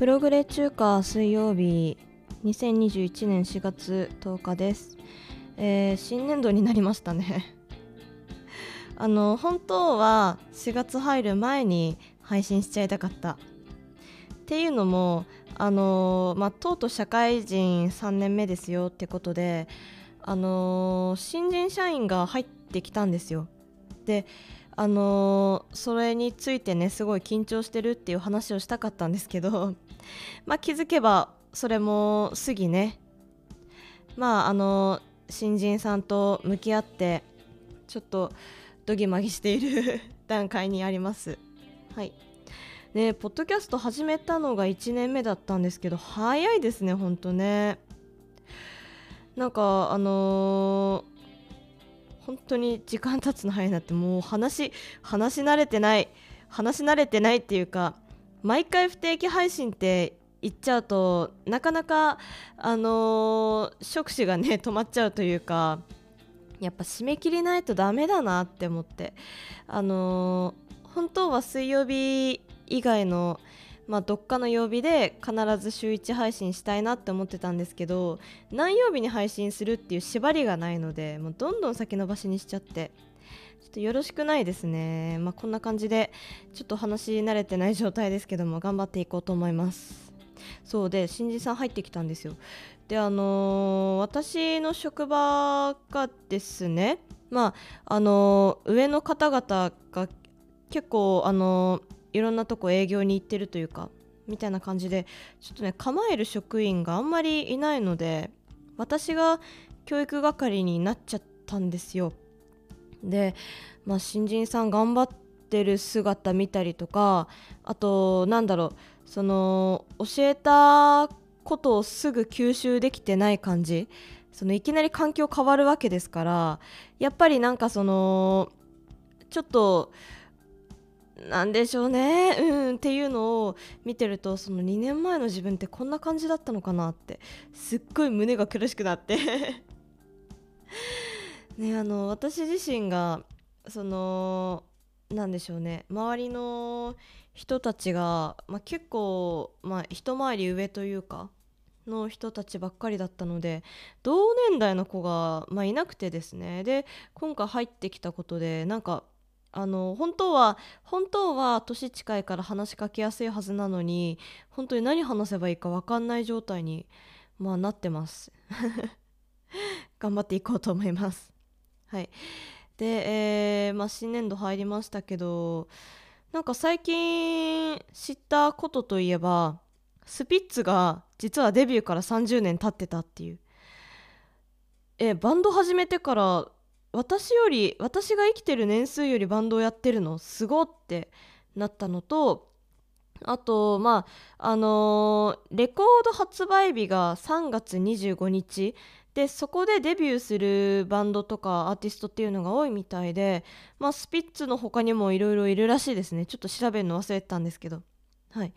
プログレ中華水曜日2021年4月10日です、えー、新年度になりましたね。あの本当は4月入る前に配信しちゃいたかった。っていうのもあのまあとうとう社会人3年目ですよってことであの新人社員が入ってきたんですよ。であのそれについてねすごい緊張してるっていう話をしたかったんですけど まあ気づけばそれも過ぎね。まああの新人さんと向き合ってちょっとドギマギしている 段階にあります。はい。ねポッドキャスト始めたのが1年目だったんですけど早いですねほんとね。なんかあのー本当に時間経つの早いなってもう話話し慣れてない話し慣れてないっていうか毎回不定期配信って言っちゃうとなかなかあのー触手がね止まっちゃうというかやっぱ締め切りないとダメだなって思ってあのー本当は水曜日以外のまあ、どっかの曜日で必ず週1配信したいなって思ってたんですけど何曜日に配信するっていう縛りがないのでもうどんどん先延ばしにしちゃってちょっとよろしくないですね。まあこんな感じでちょっと話し慣れてない状態ですけども頑張っていこうと思います。そうで新人さん入ってきたんですよ。であのー私の職場がですねまああのー上の方々が結構あのーいろんなとこ営業に行ってるというかみたいな感じでちょっとね構える職員があんまりいないので私が教育係になっちゃったんですよ。で、まあ、新人さん頑張ってる姿見たりとかあとなんだろうその教えたことをすぐ吸収できてない感じ。そのいきなり環境変わるわけですからやっぱりなんかそのちょっとなんでしょうね。うん。っていうのを見てるとその2年前の自分ってこんな感じだったのかなってすっごい胸が苦しくなって。ねあの私自身がそのなんでしょうね。周りの人たちが、まあ、結構、まあ、一回り上というかの人たちばっかりだったので同年代の子が、まあ、いなくてですね。で今回入ってきたことでなんかあの本当は本当は年近いから話しかけやすいはずなのに本当に何話せばいいか分かんない状態に、まあ、なってます。頑張っていこうと思います。はい。で、えーまあ、新年度入りましたけどなんか最近知ったことといえばスピッツが実はデビューから30年経ってたっていう。えバンド始めてから私より私が生きてる年数よりバンドをやってるのすごってなったのとあとまああのーレコード発売日が3月25日。でそこでデビューするバンドとかアーティストっていうのが多いみたいで、まあ、スピッツの他にもいろいろいるらしいですね。ちょっと調べるの忘れてたんですけど。はい。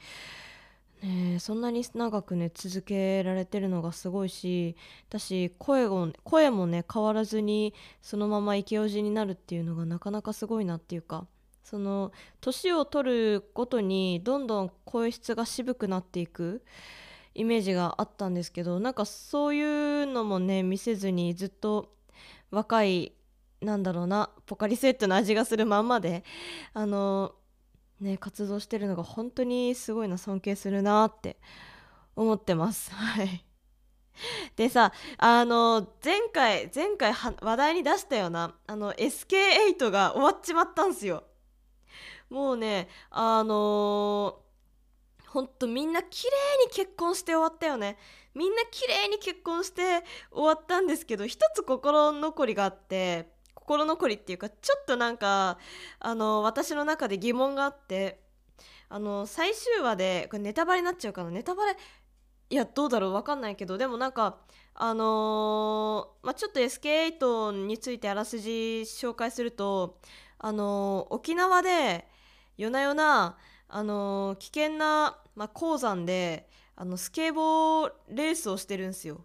ねえそんなに長くね続けられてるのがすごいし私声を声もね変わらずにそのままイケオジになるっていうのがなかなかすごいなっていうかその年を取るごとにどんどん声質が渋くなっていくイメージがあったんですけどなんかそういうのもね見せずにずっと若いなんだろうなポカリスエットの味がするまんまであのね活動してるのが本当にすごいな尊敬するなって思ってます。はい。でさあの前回前回話題に出したようなあの SK8 が終わっちまったんすよ。もうねあのほんとみんな綺麗に結婚して終わったよね。みんな綺麗に結婚して終わったんですけど一つ心残りがあって心残りっていうかちょっとなんかあの私の中で疑問があってあの最終話でこれネタバレになっちゃうかなネタバレいやどうだろうわかんないけどでもなんかあのーまあ、ちょっと SK8 についてあらすじ紹介するとあのー沖縄で夜な夜なあのー危険な、まあ、鉱山であのスケボーレースをしてるんですよ。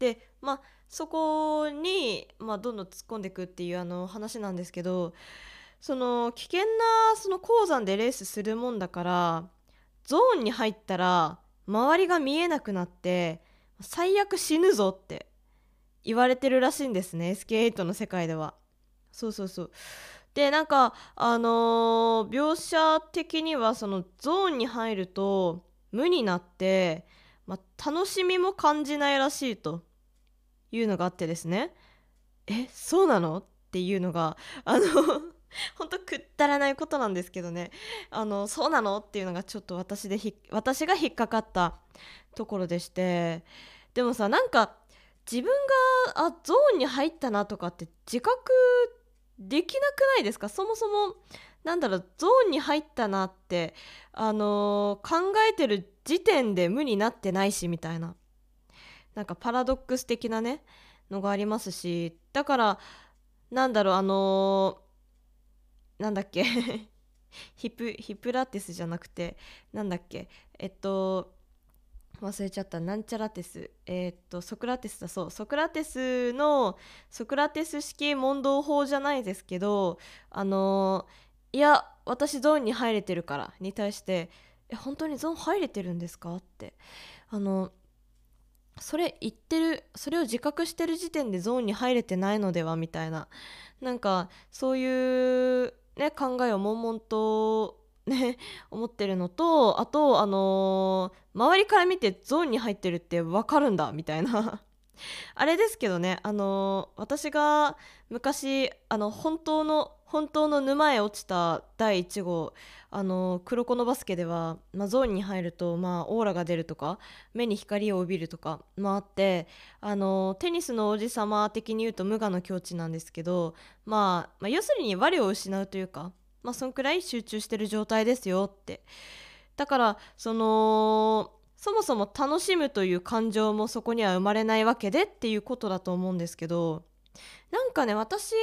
でまあそこに、まあ、どんどん突っ込んでいくっていうあの話なんですけどその危険なその鉱山でレースするもんだからゾーンに入ったら周りが見えなくなって最悪死ぬぞって言われてるらしいんですね SK8 の世界では。そうそうそう。でなんかあのー描写的にはそのゾーンに入ると無になって、まあ、楽しみも感じないらしいと。いうのがあってですね。えそうなの？っていうのがあのほんとくったらないことなんですけどね。あのそうなの？っていうのがちょっと私でひ私が引っかかったところでして。でもさなんか自分があゾーンに入ったなとかって自覚できなくないですか？そもそもなんだろうゾーンに入ったなってあのー考えてる時点で無になってないしみたいな。なんかパラドックス的なねのがありますしだからなんだろうあのーなんだっけ ヒプヒプラティスじゃなくてなんだっけえっと忘れちゃったなんちゃらテス。えーっとソクラテスだそう。ソクラテスのソクラテス式問答法じゃないですけどあのいや私ゾーンに入れてるからに対してえ本当にゾーン入れてるんですか？って。あのそれ言ってるそれを自覚してる時点でゾーンに入れてないのではみたいな。なんかそういう、ね、考えを悶々とね 思ってるのとあとあのー周りから見てゾーンに入ってるって分かるんだみたいな。あれですけどねあのー私が昔あの本当の本当の沼へ落ちた第1号。あの黒子のバスケでは、まあ、ゾーンに入ると、まあ、オーラが出るとか目に光を帯びるとかもあってあのテニスの王子様的に言うと無我の境地なんですけど、まあ、まあ要するに我を失うというか、まあ、そんくらい集中してる状態ですよって。だからそのそもそも楽しむという感情もそこには生まれないわけでっていうことだと思うんですけどなんかね私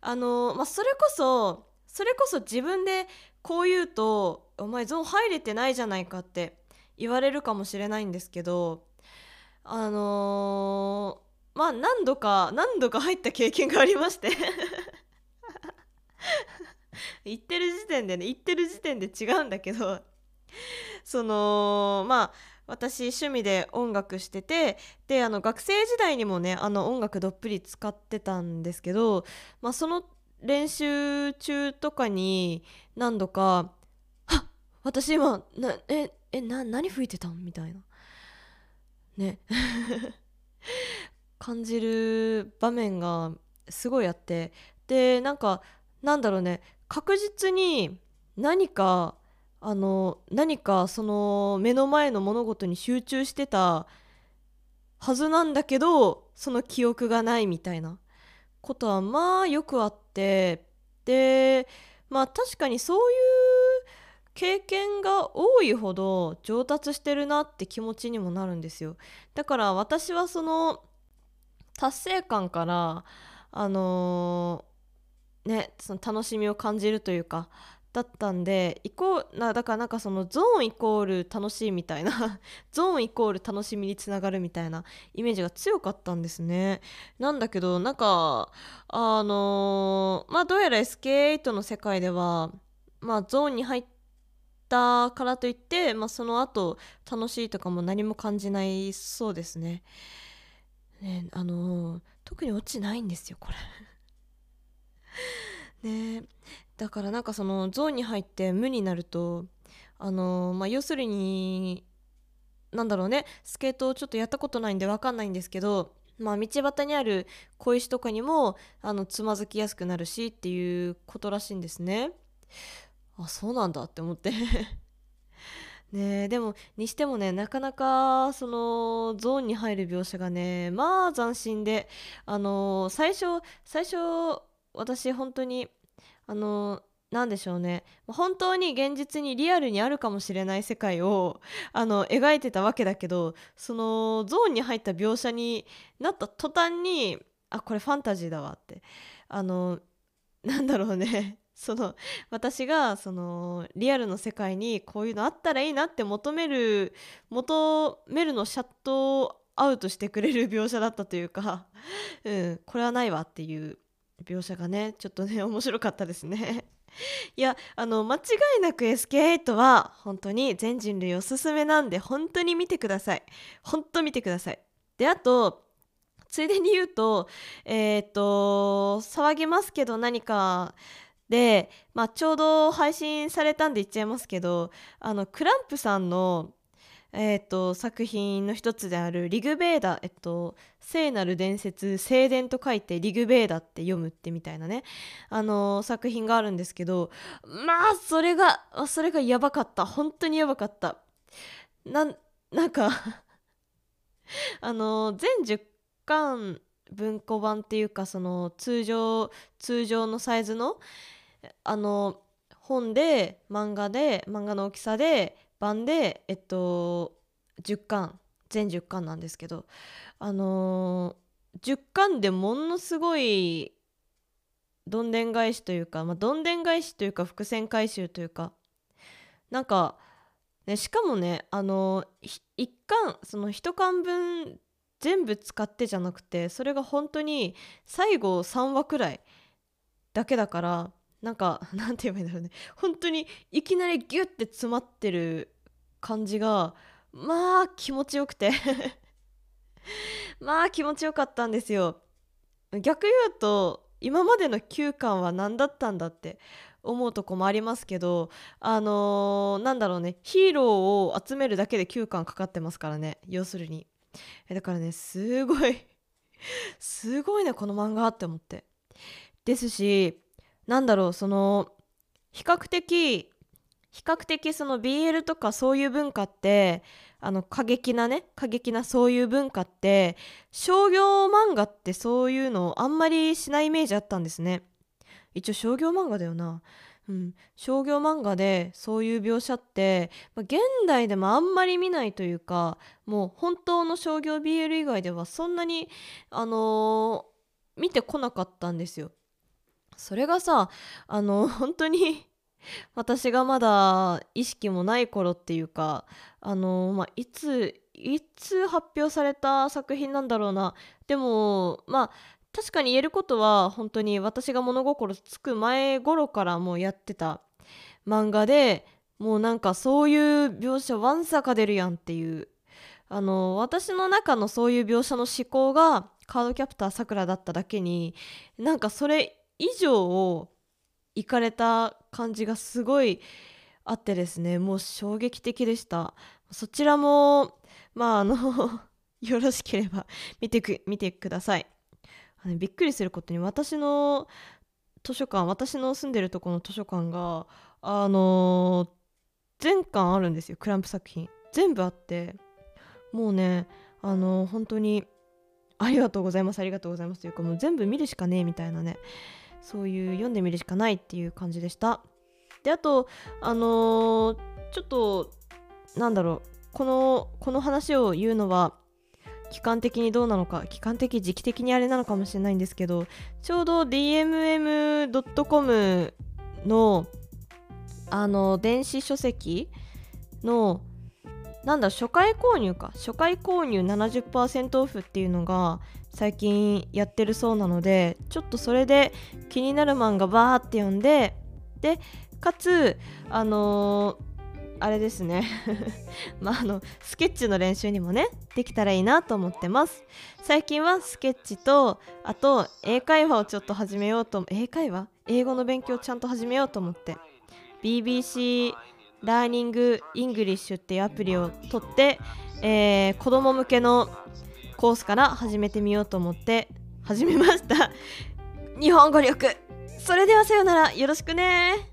あの、まあ、それこそそれこそ自分でこう言うと「お前ゾーン入れてないじゃないか」って言われるかもしれないんですけどあのーまあ何度か何度か入った経験がありまして。言ってる時点でね言ってる時点で違うんだけどそのまあ私趣味で音楽しててであの学生時代にもねあの音楽どっぷり使ってたんですけど、まあ、その練習中とかに何度か「あ私今なええな何吹いてたん?」みたいな。ね。感じる場面がすごいあって。でなんかなんだろうね。確実に何かあの何かその目の前の物事に集中してたはずなんだけどその記憶がないみたいな。ことはまあよくあって。でまあ確かにそういう経験が多いほど上達してるなって気持ちにもなるんですよ。だから私はその達成感からあのねその楽しみを感じるというかだったんでイコなだからなんかそのゾーンイコール楽しいみたいなゾーンイコール楽しみにつながるみたいなイメージが強かったんですね。なんだけどなんかあのまあどうやら SK8 の世界ではまあゾーンに入ったからといって、まあ、その後楽しいとかも何も感じないそうですね。ねあの特に落ちないんですよこれ。ねだからなんかそのゾーンに入って無になるとあのまあ要するになんだろうねスケートをちょっとやったことないんで分かんないんですけどまあ道端にある小石とかにもあのつまずきやすくなるしっていうことらしいんですね。あそうなんだって思って。ねえでもにしてもねなかなかそのゾーンに入る描写がねまあ斬新であの最初最初私本当にあのなんでしょうね。本当に現実にリアルにあるかもしれない世界を あの描いてたわけだけどそのゾーンに入った描写になった途端にあこれファンタジーだわって。あのなんだろうね。その私がそのリアルの世界にこういうのあったらいいなって求める求めるのシャットアウトしてくれる描写だったというか、うん、これはないわっていう描写がねちょっとね 面白かったですね。いやあの間違いなく SK8 は本当に全人類おすすめなんで本当に見てください本当見てくださいであとついでに言うとえっ、と騒ぎますけど何かで、まあ、ちょうど配信されたんで言っちゃいますけどあのクランプさんのえーと、作品の一つであるリグベーダ、えっと、聖なる伝説聖伝と書いてリグベーダって読むってみたいなね、あの、作品があるんですけどまあそれがそれがやばかった。本当にやばかった。ななんか あの、全10巻文庫版っていうかその通常通常のサイズのあの本で漫画で漫画の大きさで版でえっと10巻全10巻なんですけどあのー、10巻でものすごいどんでん返しというか、まあ、どんでん返しというか伏線回収というかなんか、ね、しかもねあの1巻その1巻分全部使ってじゃなくてそれが本当に最後3話くらいだけだからなんか なんて言えばいいんだろうね。本当にいきなりギュッて詰まってる感じがまあ気持ちよくて。まあ気持ちよかったんですよ。逆言うと今までの9巻は何だったんだって思うとこもありますけどあのー、なんだろうね。ヒーローを集めるだけで9巻かかってますからね。要するに。だからねすごいすごいねこの漫画って思って。ですしなんだろうその比較的比較的その BL とかそういう文化ってあの過激なね過激なそういう文化って商業漫画ってそういうのあんまりしないイメージあったんですね。一応商業漫画だよな。うん、商業漫画でそういう描写って、まあ、現代でもあんまり見ないというかもう本当の商業 BL 以外ではそんなに、あのー、見てこなかったんですよ。それがさあの 本当に私がまだ意識もない頃っていうかあの、まあ、いついつ発表された作品なんだろうな。でもまあ確かに言えることは本当に私が物心つく前頃からもうやってた漫画でもうなんかそういう描写ワンサか出るやんっていう。あの私の中のそういう描写の思考がカードキャプターさくらだっただけになんかそれ以上を行かれた感じがすごいあってですね。もう衝撃的でした。そちらもまああの よろしければ見てく見てください。あのびっくりすることに私の図書館私の住んでるとこの図書館があの、全巻あるんですよ。クランプ作品。全部あって。もうねあの、本当にありがとうございます。ありがとうございます。というかもう全部見るしかねえみたいなね。そういう読んでみるしかないっていう感じでした。であとあのー、ちょっとなんだろうこのこの話を言うのは期間的にどうなのか期間的時期的にあれなのかもしれないんですけどちょうど DMM.com のあの電子書籍のなんだ初回購入か初回購入70%オフっていうのが最近やってるそうなのでちょっとそれで気になる漫画バーって読んででかつあのーあれですね。まああのスケッチの練習にもねできたらいいなと思ってます。最近はスケッチとあと英会話をちょっと始めようと英会話？英語の勉強をちゃんと始めようと思って。BBC ラーニングイングリッシュっていうアプリを取って、えー、子供向けのコースから始めてみようと思って始めました。日本語力。それではさようなら。よろしくね。